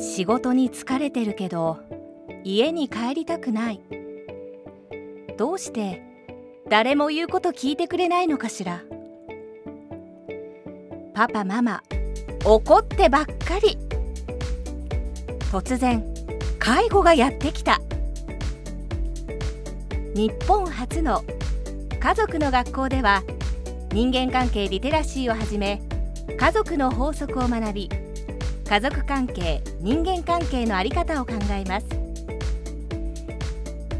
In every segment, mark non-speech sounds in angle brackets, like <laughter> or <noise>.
仕事に疲れてるけど家に帰りたくない。どうして誰も言うこと聞いてくれないのかしら。パパママ怒ってばっかり。突然介護がやってきた。日本初の家族の学校では人間関係リテラシーをはじめ家族の法則を学び家族関係人間関係の在り方を考えます。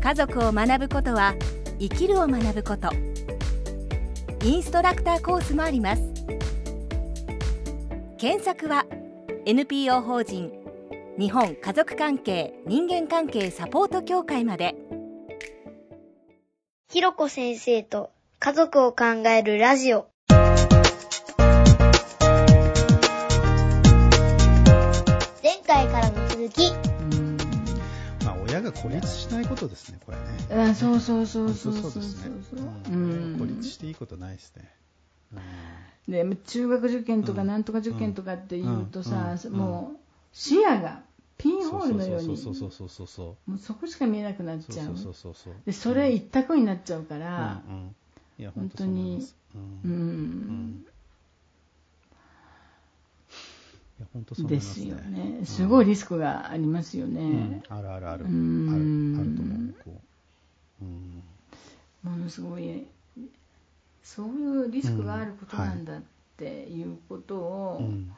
家族を学ぶことは生きるを学ぶこと。インストラクターコースもあります。検索は NPO 法人日本家族関係人間関係サポート協会まで。ひろこ先生と家族を考えるラジオ。きうん。まあ、親が孤立しないことですね、これね。あそうそうそうそうそうそう。ん。ん。孤立していいことないですね。うん。で中学受験とかうん。なんとか受験とかって言うとさ、うん。もう視野がピンホールのように。そうそうそうそうそうもうそこしか見えなくなっちゃう。そうそうそうそうでそれ一択になっちゃうから、本当に。うんうんうんいや本当そう思いでますね。すよね。すごいリスクがありますよね、うん。あるあるある。あるあるうんと思うこう。うん。ものすごいそういうリスクがあることなんだっていうことを、うん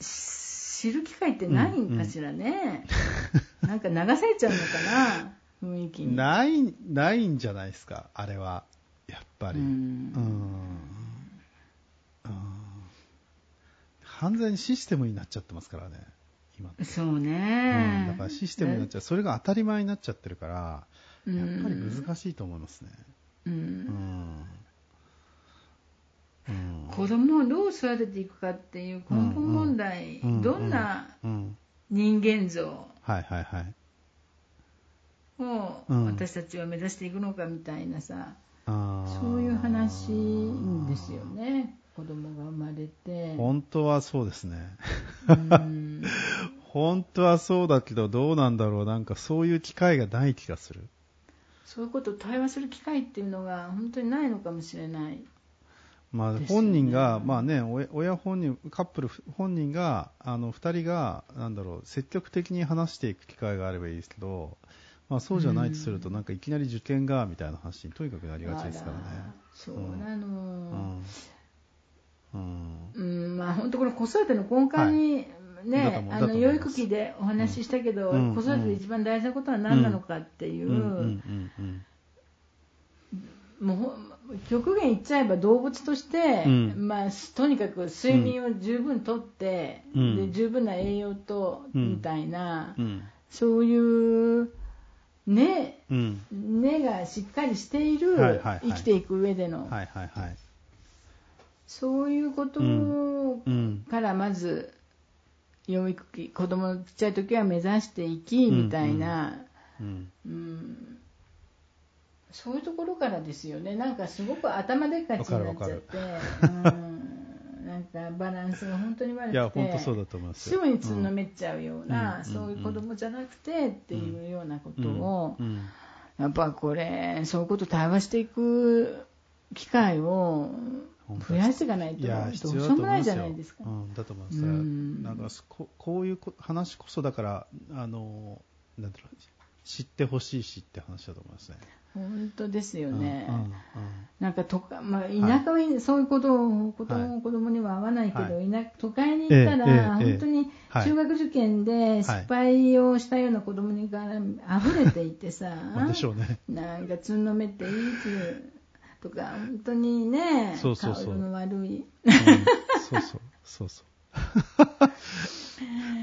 知る機会ってないんかしらね、なんか流されちゃうのかな雰囲気に。ないないんじゃないですかあれは。やっぱり。ううんん。うん完全にシステムになっちゃってますからね。今そううん、ね、だからシステムになっちゃう、それが当たり前になっちゃってるから、うん。やっぱり難しいと思いますね。ううん。ん。うん。子供をどう育てていくかっていう根本問題、うん。どんなうん。人間像。をうん。私たちは目指していくのかみたいなさ、そういう話ですよ。ね子供が生まれて本当はそうですね。うん <laughs> 本当はそうだけど、どうなんだろう。なんかそういう機会がない気がする。そういうことを対話する機会っていうのが本当にないのかもしれないまあ、本人が、まあね、親親本人、カップル本人が、あの、二人が、なんだろう、積極的に話していく機会があればいいですけど、まあそうじゃないとすると、なんかいきなり受験が、みたいな話にとにかくなりがちですからね。あらそうなうの、ん。うん。うん。まあ、本当この子育ての根幹に、ねあの養育期でお話ししたけど、うん。子育てで一番大事なことは何なのかっていう、もうほ極限言っちゃえば動物として、うん。まあ、とにかく睡眠を十分とって、うん。で十分な栄養と、うんみたいな、うん。そういう根うん。根がしっかりしている、生きていく上での、はいはいはい。そういうことうんからまず養育期子供のちっちゃい時は目指していきみたいな、うんうんそういうところからですよね。なんかすごく頭でっかちになっちゃって、うん、なんかバランスが本当に悪くて。いや、本当そうだと思いますよ。すぐにつんのめっちゃうような、うん。そういう子供じゃなくてっていうようなことを、うんうん。やっぱこれそういうこと対話していく機会を増やしていかないといや、どう必要しようもないだと思いますよ。じゃないですか。うん、だと思います。うんなんかこ、こういうこ話こそだから、あの、なんだろう、知ってほしいしって話だと思いますね。本当ですよね。うんうんうんなんかとか、まあ、田舎はそういうことを子供,、はい子供には合わないけど、はい田都会に行ったら、ええええ本当にはい中学受験で失敗をしたような子供にが溢れていてさ、<laughs> なんでしょうね。なんかつんのめっていつとか、本当にね、そうそうそう。の悪い。うん。そうそう、そうそう。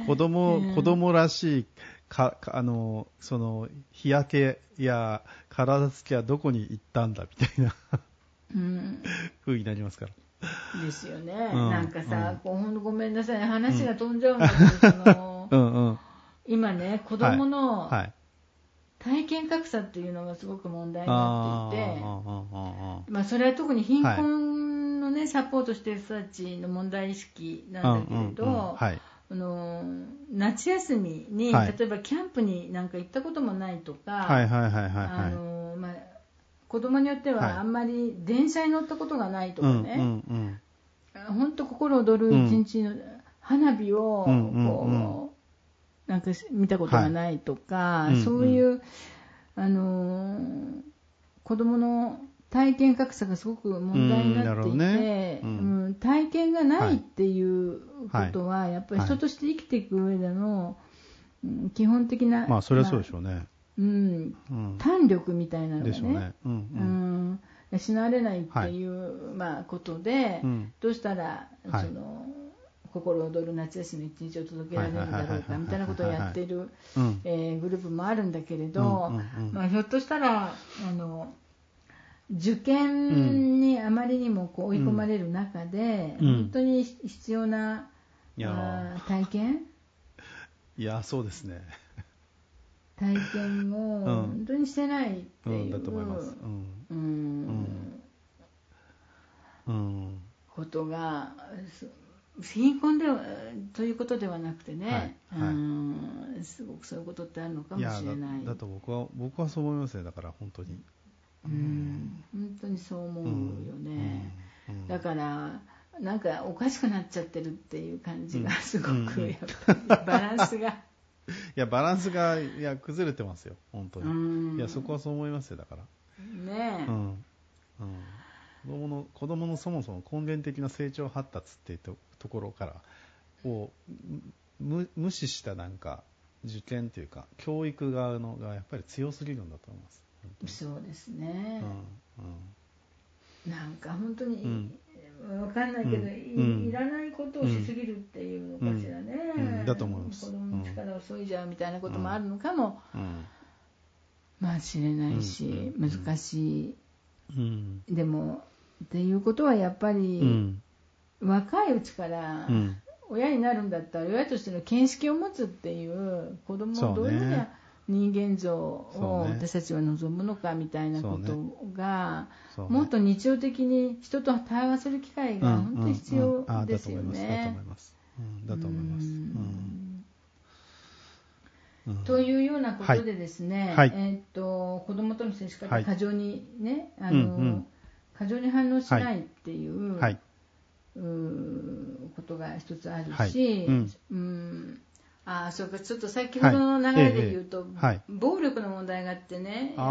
<laughs> 子供、子供らしい、か、かあの、その、日焼けや体つきはどこに行ったんだみたいな。うん。風になりますから。ですよね、うん。なんかさ、うん。ごめんなさい、話が飛んじゃうんだけど、その <laughs> うんうん。今ね、子供のはい。体験格差っていうのがすごく問題になっていて、まあ、それは特に貧困のね、ねサポートしてる人たちの問題意識なんだけれど、うんうんうんはい。あの夏休みに、はい。例えばキャンプになんか行ったこともないとか、子供によってはい。はあんまり電車に乗ったことがないとかうんうんね、本当心躍る一日の花火をうんうんうん。こうなんか見たことがないとか、い。うんうんそういう、あのー子供の体験格差がすごく問題になっていて、うんね。ううんん体験がないっていうことは、やっぱり人として生きていく上での、うん基本的な、まあそれはそうでしょうね。まあうん、うん。胆力みたいなのがねね。うんうん。養われないっていう、まあ、ことで、うん。どうしたら、はい。その心躍る夏休みの一日を届けられるんだろうかみたいなことをやっているうん。えーグループもあるんだけれど、まあ、ひょっとしたらあの受験にあまりにもこう追い込まれる中で、うん本当に必要な、体験？いや、そうですね。体験をうん本当にしてないってういう、ん、だと思います。うん。うんうん。ことがす貧困ではということではなくてね、はいはい。うんすごくそういうことってあるのかもしれない。だと僕は僕はそう思いますねだから本当に。うん。本当にそう思うよね、うん。うん。だからなんかおかしくなっちゃってるっていう感じがうんすごくうん。やっぱりバランスが、<laughs> いやバランスがいや崩れてますよ本当に、うん。いやそこはそう思いますよだから。ねうん、うん、子供の子供のそもそも根源的な成長発達っていうとところからをむ無視したなんか受験というか教育側のがやっぱり強すぎるんだと思います。そうですね、うんなんか本当に、うん。わかんないけど、いうん。いらないことをしすぎるっていうのかしらね、うん。うん。だと思います。子供の力を削いじゃうみたいなこともあるのかも、うん。まあしれないし、うん。うん。難しい。うん。でもっていうことはやっぱうり、ん若いうちからうん。親になるんだったら親としての見識を持つっていう子供をどういうふうな人間像を私たちは望むのかみたいなことが、もっと日常的に人と対話する機会が本当に必要ですよね。だと思います。と思い。うようなことでですね、はい。えーっと子供との接し方、はい。過剰にねあの、うんうん。過剰に反応しないっていう,、はい。ことが一つあるし、はい。うん。うん。あーそうかちょっと先ほどの流れで言うと、ええはい。暴力の問題があってね、あ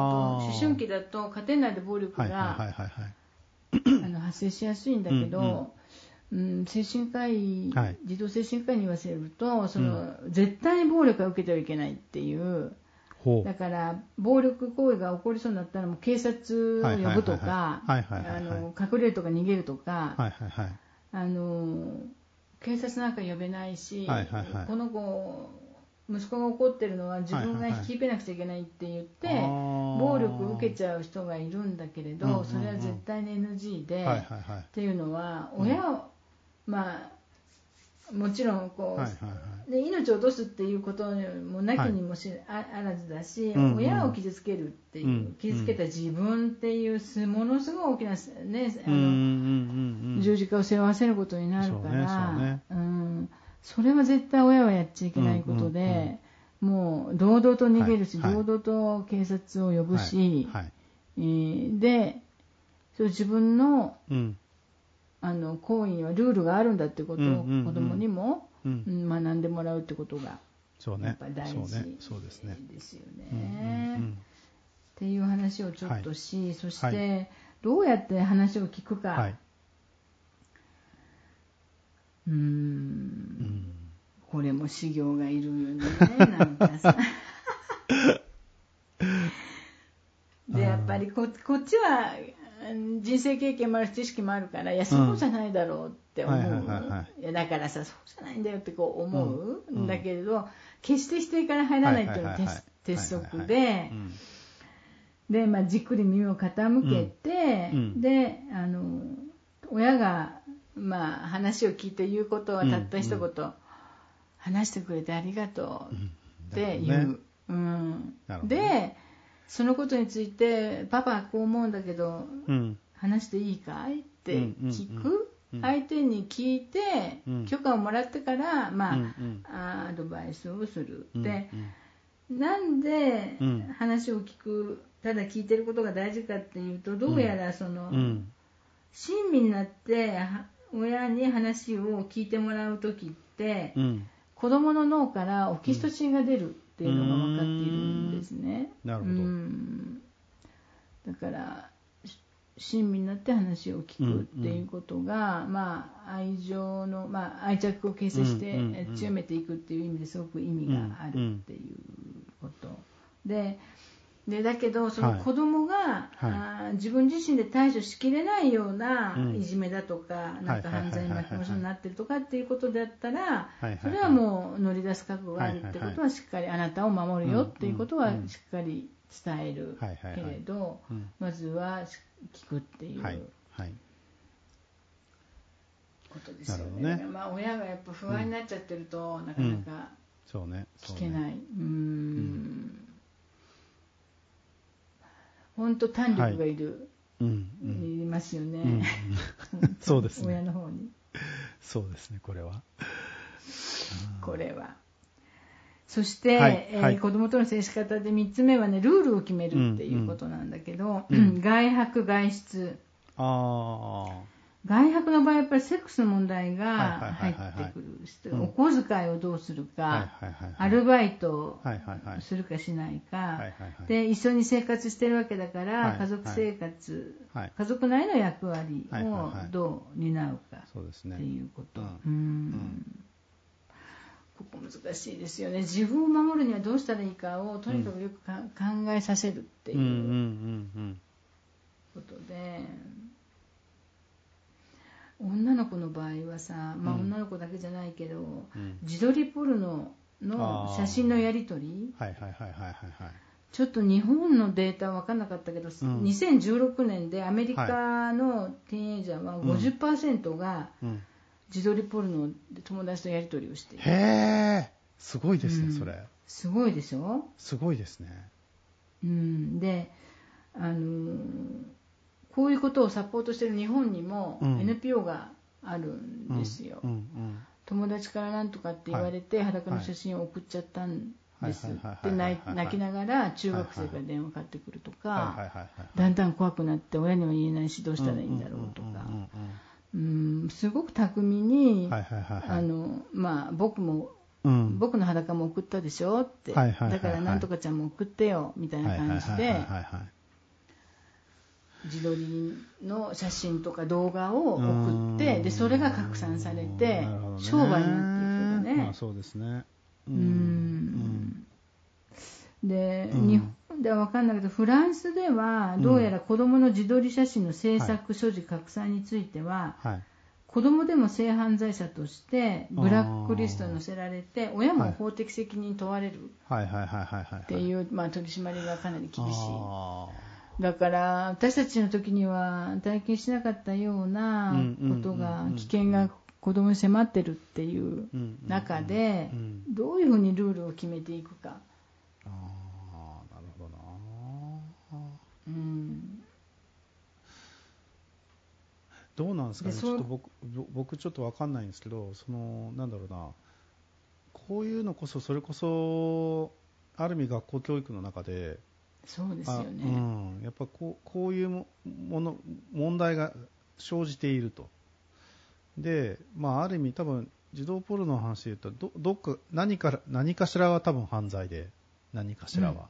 ー。思春期だと家庭内で暴力が、発生しやすいんだけど、うん精神科医、はい。児童精神科医に言わせるとその、絶対に暴力は受けてはいけないっていうほう。だ。から暴力行為が起こりそうになったらもう警察を呼ぶとか隠れるとか逃げるとか、はいはいはい。あの警察なんか呼べないし、はいはいはい。この子息子が怒ってるのは自分がはいはいはい引き受けなくちゃいけないって言って、あー暴力を受けちゃう人がいるんだけれど、うんうんうん。それは絶対に NG で、はいはいはい。っていうのは親を、まあもちろんこう、はいはいはい。で命を落とすっていうこともなきにもし、ああらずだし、うんうん。親を傷つけるっていう、うん。傷つけた自分っていうすものすごい大きな、ねあのうんうんうんうん。十字架を背負わせることになるからねね。うん、それは絶対親はやっちゃいけないことで、うんうん。もう堂々と逃げるし、はいはい。堂々と警察を呼ぶし、はいはい。えーでそう自分のうんあの行為にはルールがあるんだってことを子供にも、学んでもらうってことがそうねやっぱり。大事ね。そうですね。ですようんね。うんっていう話をちょっとし、そして、はどうやって話を聞くか、うんはい。うーんうんこれも修行がいるよね、なんかさ。<laughs> で、やっぱりここっちはうん人生経験もあるし知識もあるから、いや、そうじゃないだろうって思う。だからさ、そうじゃないんだよってこう思う。うん。ん。だけれど、決して否定から入らないっていうのが鉄鉄則はいで。う、ん。で、まあ、じっくり耳を傾けて、うん。うん。であの親が、まあ、話を聞いて言うことはたった一言、うん。話してくれてありがとうってうん。言う、うん。ね。でそのことについてパパはこう思うんだけどうん。話していいかいっって聞く、うん。相手に聞いて、うん。許可をもらってから、まあうんうん。あアドバイスをする、うんでなんでうん。話を聞くただ聞いてることが大事かっていうとどうやらその、うん。親身になっては親に話を聞いてもらう時って、うん。子供の脳からオキシトシンが出るっていうのが分かっね。なるほど。うん。だからし親身になって話を聞くっていうことが、まあ、愛情の、まあ、愛着を形成して、強めていくっていう意味ですごく意味があるっていうこと、ででだけどそのはい。子供が、はい。あー自分自身で対処しきれないようなうん。いじめだとか、なんかはい。はいはいはいはい犯罪に巻き込みになってるとかっていうことだったら、はい。それはもう乗り出す覚悟があるってことはしっかりあなたを守るよっていうことはうん。うん。しっかり伝えるけれどうん。まずは聞くっていうはい。はい。ことですよね。ね。まあ親がやっぱ不安になっちゃってるとなかなかそうね。そうね。聞けない。うん本当胆力がいる。うんうん。いますようん。うん。ね <laughs> そうですね。親の方に。そうですねこれは。これは。そして、はいはい。えー子供との接し方で3つ目はねルールを決めるっていうことなんだけど、外泊外出。ああ外泊の場合やっぱりセックスの問題が入ってくる。うん。お小遣いをどうするか、アルバイトするかしないか、で一緒に生活してるわけだから、はい家族生活、はい。家族内の役割をはいどう担うかそうですね。っていうこと、ここ難しいですよね。自分を守るにはどうしたらいいかをとにかくよくか、考えさせるっていうん。ことで、女の子の場合はさ、まあ、うん。女の子だけじゃないけど、うん。自撮りポルノの写真のやり取り？はいはいはいはいはい。はいちょっと日本のデータは分からなかったけど、ん。2016年でアメリカのティーンエイジャーは50%がうん。自撮りポルノで友達とやり取りをしている。へえすごいですねうん。それ。すごいでしょ、すごいですね。うん、で、あのーこういうことをサポートしている日本にもうん。NPO があるんですよ、友達からなんとかって言われて、裸の写真を送っちゃったんですはい。はい。はい。ではい。はい。泣きながら中学生から電話かかってくるとか、だんだん怖くなって親には言えないしどうしたらいいんだろうとか。うん。すごく巧みに、僕もうん。僕の裸も送ったでしょって、だからなんとかちゃんも送ってよみたいな感じではいはいはいはいはい自撮りの写真とか動画を送ってでそれが拡散されて商売になっていくよね。まあそうですね。ううん。で、うん。日本では分かんないけどフランスではどうやら子どもの自撮り写真の制作、所持拡散についてははい。子どもでも性犯罪者としてブラックリストに載せられて親も法的責任に問われるはい。はい。はい。はい。はい。っていう、まあ、取り締まりがかなり厳しい。あだから私たちの時には体験しなかったようなことが危険が子供に迫ってるっていう中でうん。どういうふうにルールを決めていくか、あーなるほどなうん、どうなんですかね？ちょっと僕ぼ僕ちょっとわかんないんですけどそのなんだろうな。こういうのこそそれこそある意味学校教育の中でそうですよあうね。ん、やっぱこうこういうももの問題が生じていると。で、まあ、ある意味多分児童ポルノの話で言うとどどっか何から何かしらは多分犯罪で何かしらは、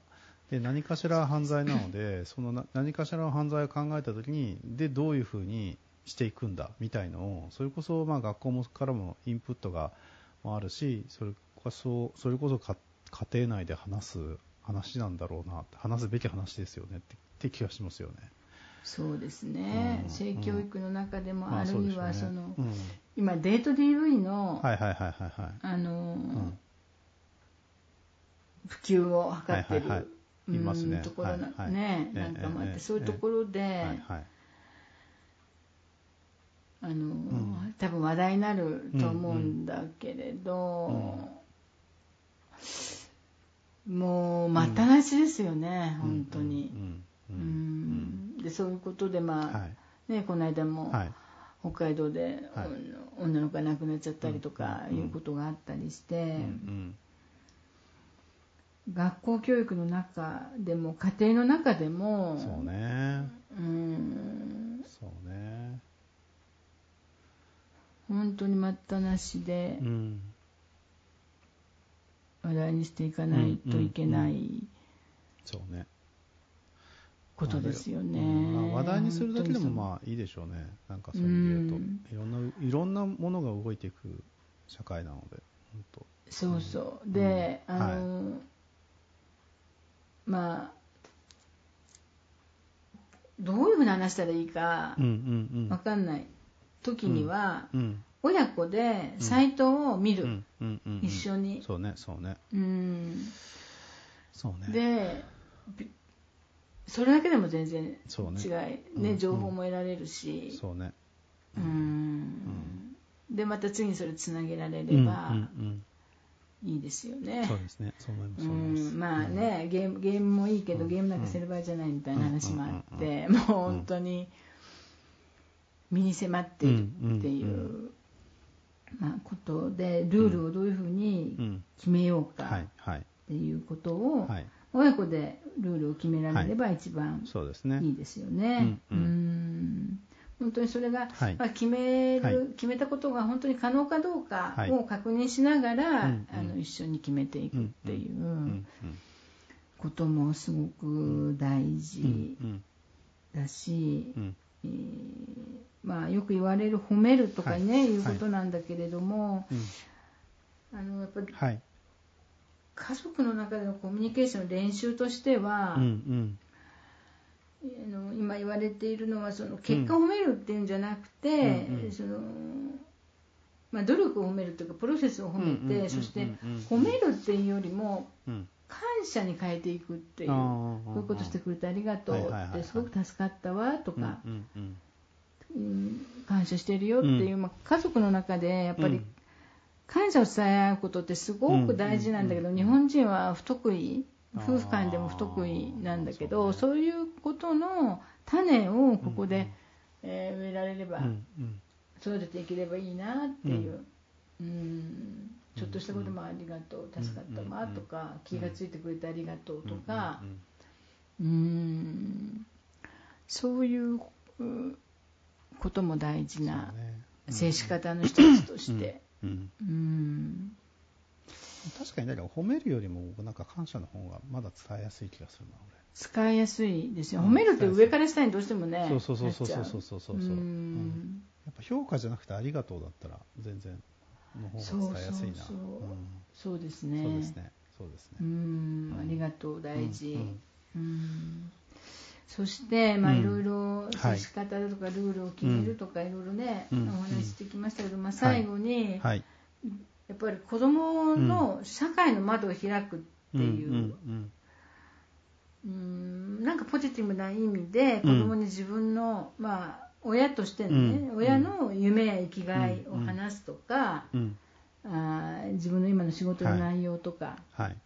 で何かしらは犯罪なのでそのな何かしらの犯罪を考えた時にでどういうふうにしていくんだみたいのをそれこそまあ学校もからもインプットがあるしそれこそそれこそか家庭内で話す話なんだろうな話すべき話ですよねってって気がしますよね。そうですね、うん性教育の中でも、まあるいはそそうの、でしょうね今、デート DV の,、うん、はいはいはいはいはい。あのん。普及を図ってる、はいはいはい。いますね。うんところな,、はいはい。ねええなんかもあって、ええそういうところで、はいはい。あのん。多分話題になると思うんだけれど、もう待ったなしですよね、本当に。うん。ううん。ん。でそういうことで、まあはい。ね、この間も、はい。北海道で、はい。女の子が亡くなっちゃったりとかうん。いうことがあったりして、うん。学校教育の中でも家庭の中でもうんそうね。うん。そうね。本当に待ったなしでうん話題にしていかないといけないそうね。ことですよね。うんまあ話題にするだけでもあまあいいでしょうね。なんかそういう意味で言うと、うん。いろんないろんなものが動いていく社会なので本当。そうそう。で、うん。あの、まあどういうふうに話したらいいかうんうんうん。わかんない時には、うん親子でサイトを見る、うんうんうんうん。一緒に。そうねそうね。うん。そうね。でびそれだけでも全然違い、ねうん。情報も得られるし、そうね。うん。でまた次にそれつなげられうんればうん。いいですようんね。そうですね。そう思いますうん。まあね、ゲームゲームもいいけど、うんゲームなんかしてる場合じゃないみたいな話もあって、うんもう本当に身に迫っているっていう、うんまあ、ことでルールをどういうふううにん。決めようかはいはい。っていうことを、はい。親子でルールを決められれば一番いいですよね。うん本当にそれが、はい。まあ、決める、はい。決めたことが本当に可能かどうかはい。を確認しながら、うんうん。あの一緒に決めていくっていう。こともすごく大うん事うん。だし、うん。えーまあ、よく言われる褒めるとかね、はい。い、うことなんだけれども、うん。あのやっぱりはい。家族の中でのコミュニケーションの練習としては、うんうん。あの今言われているのはその結果を褒めるっていうんじゃなくて、うんうん。そのまあ、努力を褒めるというかプロセスを褒めて、そして褒めるっていうよりもうん。感謝に変えていくっていうこういうことしてくれてありがとうはいはいはいはい。ってすごく助かったわとか、うんうんうん感謝してるよっていう、まあ、家族の中でやっぱりうん。感謝を伝え合うことってすごく大事なんだけど、うん。日本人は不得意夫婦間でも不得意なんだけどそそう,、いうことの種をここで、えー植えられれば、うん。うん。育てていければいいなっていう、うん。ちょっとしたこともありがとう助かったわとか、気がついてくれてありがとうとか。うん。うん。そういううことも大事な接し方の一つとして、うん。うん。確かにだから褒めるよりも僕なんか感謝の方がまだ伝えやすい気がするな使いやすいですよ、うん。褒めるって上から下にどうしてもね、そうそうそうそうそうそう。そうそう。うん。やっぱ評価じゃなくてありがとうだったら全然の方が伝えやすいな。そうですね。そうですね。そうですうねん。ありがとう大事、うん。うんそして、まあ、うん。いろいろはい。接し方だとかルールを決めるとか、いろいろね、うん。お話ししてきましたけど、まあ、最後に、はい。やっぱり子供の社会の窓を開くっていう、うん。なんかポジティブな意味で子供に自分の、まあ親としてのね、うん。親の夢や生きがいを話すとか、うん。あー自分の今の仕事の内容とか、はい。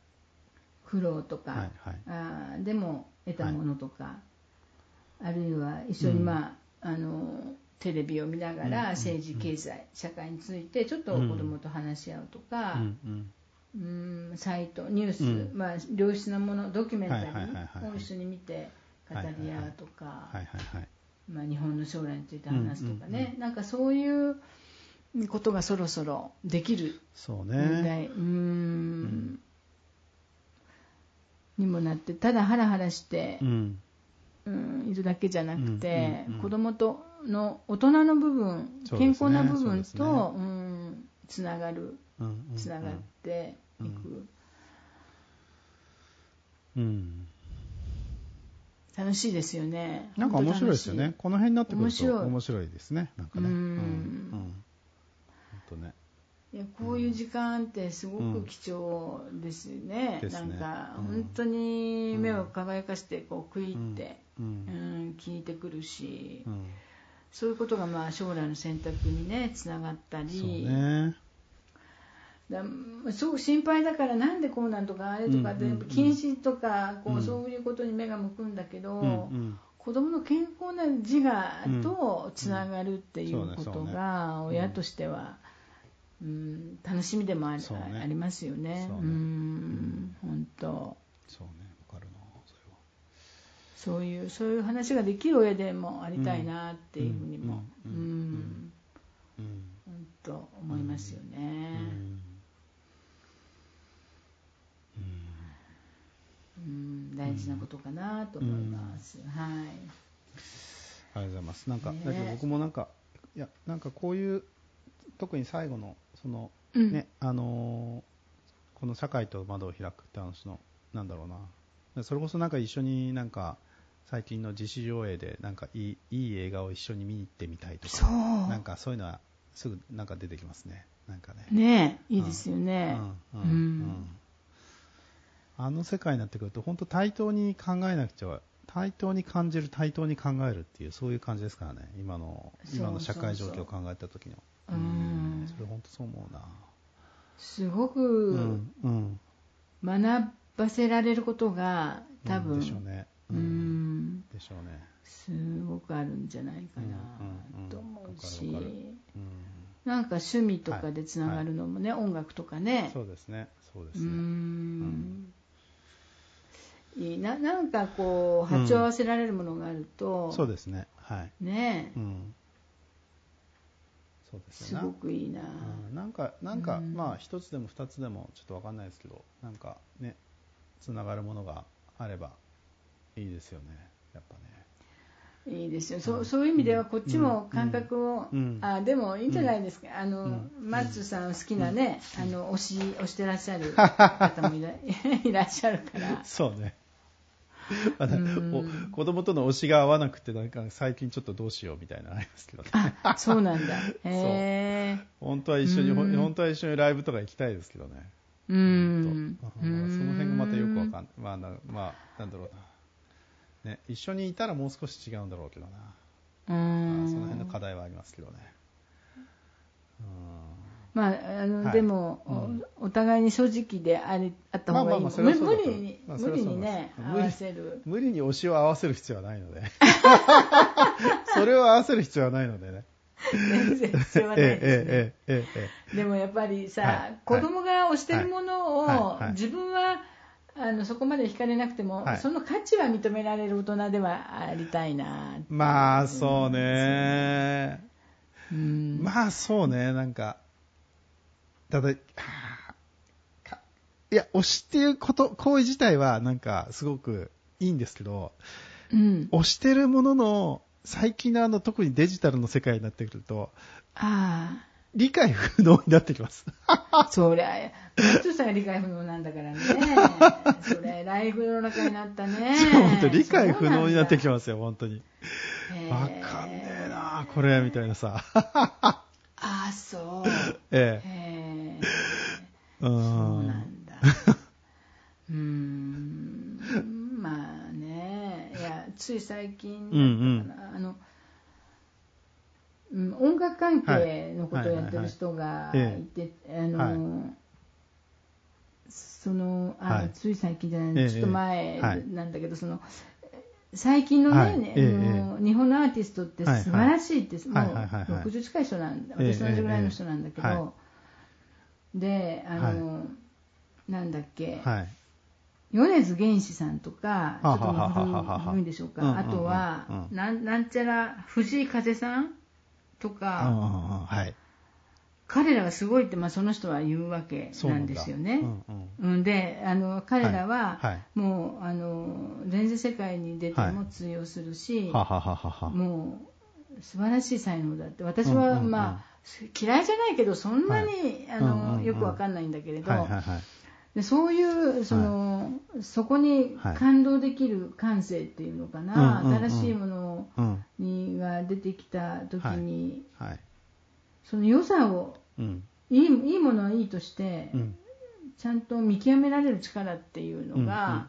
苦労とか、あーでも得たものとか、あるいは一緒に、うんまあ、あのテレビを見ながらうん政治経済社会についてちょっと子供と話し合うとか、うんサイトニュース、うん。まあ、良質なものドキュメンタリーを一緒に見て語り合うとか、まあ、日本の将来について話すとかね、うんなんかそういうことがそろそろできるそう問ね題、うーん。にもなってただハラハラしてう、んうんいるだけじゃなくて、うんうんうん。子供との大人の部分、ね。康な部分とですね。うんつながるうんうんつながっていく、うん。楽しいですよね。なんか面白いですよね。この辺になってくると面白い。ですね。なんかね。うん。うん。本当ね。いやこういう時間ってすごく貴重ですね、ですね。なんかうん。本当に目を輝かしてこう食い入って、ううんん聞いてくるし、うん。そういうことがまあ将来の選択にねつながったそうり、ね。だすごく心配だからなんでこうなんとかあれとかで、うんうんうん。禁止とかこう、うん。そういうことに目が向くんだけど、うんうん。子供の健康な自我とつながるっていうことがね。親としては、うん、楽しみでもあり,、ますよね。そうん。本当。そうねそういうそういう話ができる親でもありたいなっていうふうにも、ううんんうんうん本当思いますよね。うん大事なことかなと思います。はい。ありがとうございます。なんか、ねだけど僕もなんか、いや、なんかこういう、特に最後の、その、うんね、あのーこの社会と窓を開くって話の、なんだろうな。それこそなんか一緒になんか、最近の自主上映で、なんかいいいい映画を一緒に見に行ってみたいとか、そうなんかそういうのはすぐなんか出てきますね。なんかね。ねえいいですよね。うんうんうんうんあの世界になってくると、本当対等に考えなくちゃ、対等に感じる、対等に考えるっていう、そういう感じですからね、今の今の社会状況を考えた時の。うんそれ本当そう思うな。すごうく。学ばせられることが多分、うんでしょうね。う。んでしょうね。すごくあるんじゃないかうんうんなうんと思うし、うん。なんか趣味とかでつながるのもね、音楽とかねそうですね。そうでうすね。んいいななんかこう波長合わせられるものがあると、そうですね。はい。ねうん。そうですすね。ごくいいな、うんなんか、なんか、うんまあ、一つでも二つでも、ちょっとわかんないですけど、なんかね、つながるものがあればいいですよね、やっぱね。いいですよ。そうそういう意味ではこっちも感覚を、うん。あでもいいんじゃないですか、あのうん。マッツさん好きなね、あの推し推してらっしゃる方もいら <laughs> いらっしゃるから。そうね。<laughs> まだうん。お子供との推しが合わなくて、なんか最近ちょっとどうしようみたいなのありますけどね。あそうなんだ。<laughs> へえ本当は一緒に、うん。本当は一緒にライブとか行きたいですけどね。う本ん当まあその辺がまたよくわかんない。まあ、なまあ、なんだろうな。ね、一緒にいたらもう少し違うんだろうけどな。うん。まあその辺の課題はありますけどね。まああの、はい。でも、おお互いに正直でありあった方がいい、まあ無理に、まあそ無理にね無理合わせる。無理に推しを合わせる必要はないので。<laughs> それを合わせる必要はないのでね。全然必要はないええですね、えええええでもやっぱりさ、はい。子供が推してるものを、はい。はい。はい。自分はあのそこまで惹かれなくても、はい。その価値は認められる大人ではありたいなえまあ、そうね。うん。まあ、そうね。なんか、ただ、いや、推しっていうこと、行為自体は、なんか、すごくいいんですけど、うん、推してるものの、最近のあの、特にデジタルの世界になってくると、あ理解不能になってきます。あそりゃマットさ理解不能なんだからね。<laughs> それライブの中になったね。本当理解不能になってきまますよ、本当に。すわかんねえなこれ、みたいなさ。<laughs> ああそう。ええ。そうん。なんだ。<laughs> うーん、まあね、いや、つい最近だったかな、あの、うん、音楽関係のことをやってる人がはいて、あの、はい。その、あ、はい。つい最近じゃない、ええちょっと前はいなんだけど、その、最近のね、は日本のアーティストって素晴らしいって、もう60近い人なんだ、ええ私と同じぐらいの人なんだけど、で、あの、なんだっけ、はい。米津玄師さんとか、ちょっと古いでしょうか、うんうんうんあとは、なんちゃら藤井風さんとうんうんか、うんはい。彼らがすごいって、まあ、その人は言うわけなんですよね。うんうん。うんであの彼らは、はいはい。もうあの全然世界に出ても通用するし、ははは。もう素晴らしい才能だって。私は、うんうんうん。まあ嫌いじゃないけどそんなに、あのよくわかんないんだけれど、はいはいはい。でそういうその、そこにはい感動できる感性っていうのかな、うんうんうん新しいものうん。にが出てきた時に、はい。その良さをうん。いいいいものはいいとして、うん。ちゃんと見極められる力っていうのが、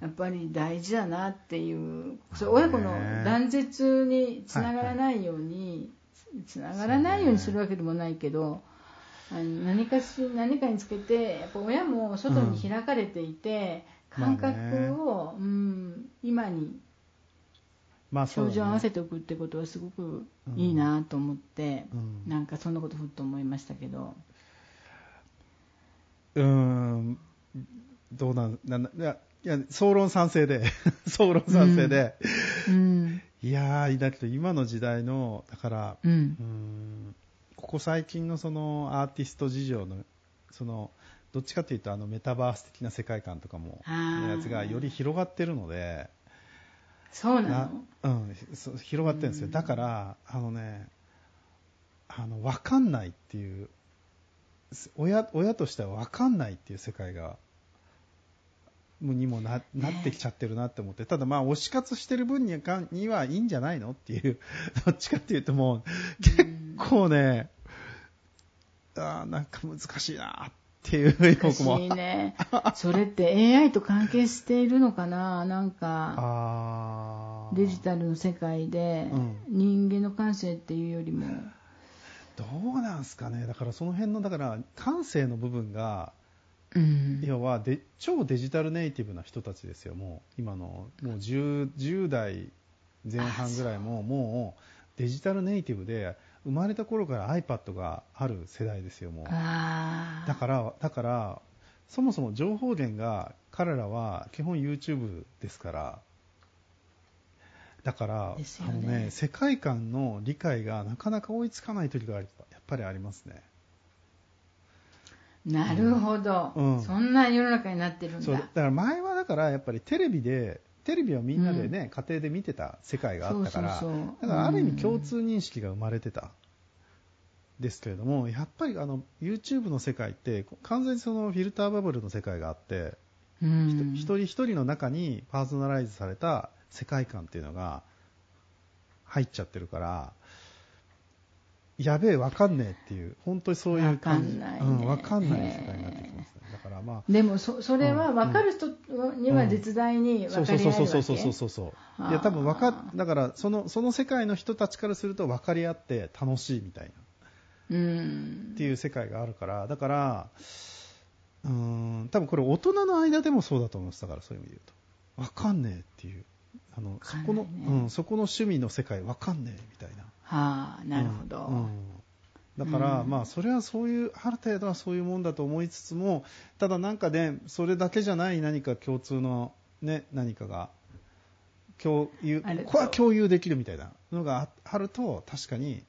やっぱり大事だなっていう、それ親子の断絶につながらないように、つながらないようにするわけでもないけど、あの何かし何かにつけて、やっぱ親も外に開かれていて、うん。感覚を、まあそうだね。照準を合わせておくってことはすごくいいなと思って、うん。なんかそんなことふっと思いましたけど、うーん、どうなん、なんいや、いや、総論賛成で、<laughs> 総論賛成で、うん。いやー、だけど今の時代の、だから、うん。うーんここ最近のそのアーティスト事情の、その、どっちかというとあのメタバース的な世界観とかも、あー。やつがより広がってるので、そうななのうん、広がってるんですよ。だから、あのね、あの、わかんないっていう、親、親としてはわかんないっていう世界が、にもななってきちゃってるなって思って、ただまあ推し活してる分にはかにはいいんじゃないのっていう、どっちかっていうともう結構ね、あーなんか難しいなっていう僕も。難しいね。それって AI と関係しているのかな？なんか、デジタルの世界でうん。人間の感性っていうよりも、どうなんすかね、だからその辺の、だから感性の部分が、うん。要はで超デジタルネイティブな人たちですよ、もう今の。もう 10, 10代前半ぐらいももうデジタルネイティブで生まれた頃から iPad がある世代ですよ、もうだからだからそもそも情報源が彼らは基本 YouTube ですから。だから、ねあのね、世界観の理解がなかなか追いつかない時がやっぱりありますね。なるほど、うんそんな世の中になってるんだ。そうだから前はだからやっぱりテレビでテレビをみんなでね、家庭で見てた世界があったからだからある意うん味共通認識が生まれてた、ですけれどもやっぱりあの YouTube の世界って完全にそのフィルターバブルの世界があって、うん。一人一人の中にパーソナライズされた世界観っていうのが入っちゃってるからやべえわかんねえっていう本当にそういう感じ。わかんないかんない世界になってきますね。だからまあ。でもそそれは分かる人には絶大に分かり合えるわけ、そうそうそうそうそうそうはあいや多分わかだからそのその世界の人たちからすると分かり合って楽しいみたいな。うん。っていう世界があるから。だからうーん多分これ大人の間でもそうだと思いますだからそういう意味で言うと。分かんねえっていう。あのそこの、うん、そこの趣味の世界分かんねえみたいな。はあなるほど、うん。うんだから、うん。まあそれはそういうある程度はそういうもんだと思いつつもただなんかねそれだけじゃない何か共通のね何かが共有これは共有できるみたいなのがああると確かに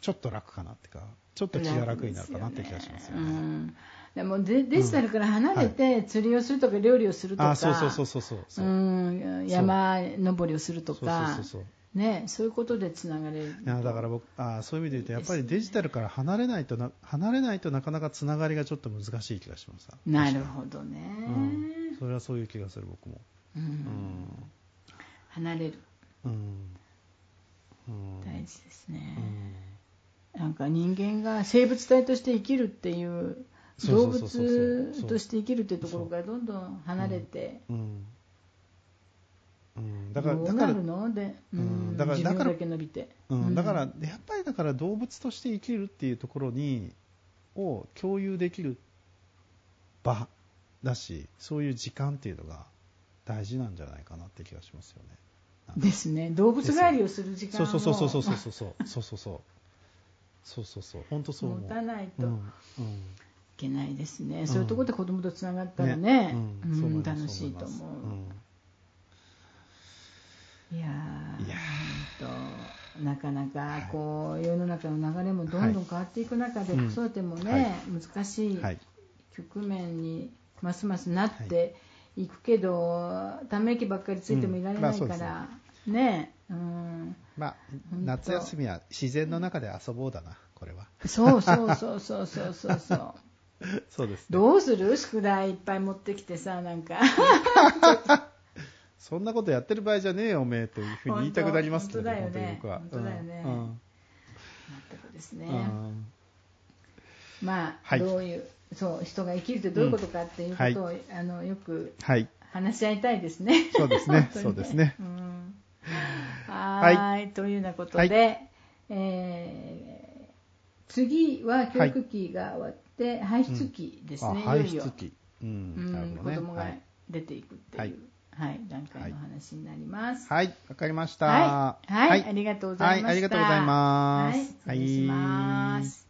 ちょっと楽かなっていうかちょっと気が楽になるかなって気がしますよね。うん。でもデデジタルから離れて釣りをするとか料理をするとか、う。ん山登りをするとかねそういうことでつながれる。いやだから僕あそういう意味で言うとやっぱりデジタルから離れないとな離れないとなかなかつながりがちょっと難しい気がします。なるほどね、うん、それはそういう気がする僕も。うん。うん離れる。うん。うん。大事ですうね、ん。なんか人間が生物体として生きるっていう動物として生きるっていうところからどんどん離れてうんうん、どだからだからだからだからうん、だからやっぱりだから動物として生きるっていうところにを共有できる場だしそういう時間っていうのが大事なんじゃないかなって気がしますよね。ですね。動物帰りをする時間そうをそうそうそうそうそうそうそうそうそう。そうそうそう。本当そう思う。持たないというんうん。けないですね、ん。そういうところで子供とつながったらね。うん。うん楽しいと思う、いやなかなかこう世の中の流れもどんどん変わっていく中で子育てもね、難しい局面にますますなっていくけど、ため息ばっかりついてもいられないから、ね。うん。まあ、夏休みは自然の中で遊ぼうだな、これは。そうそうそうそうそうそうそう。<laughs> そうです、ね、どうする？宿題いっぱい持ってきてさ、なんか。<laughs> そんなことやってる場合じゃねえよおめえというふうに言いたくなりますけど本当だよね本当本当だよね。うん。全くですね、うん。まあ、はい。どういうそう人が生きるってどういうことかっていうことを、うあのよくはい。話し合いたいですね。そうですね。<laughs> 本当にそうですね。うん。はーい。というようなことで、えー次は教育期が終わって、排出期ですね、あ排いよいよ。うんうん。なるほ子供が出ていくっていう、はい、段階の話になります。はい、わ、かりました。はい、はいありがとうございました。はい、ありがとうございます。はい、失礼します。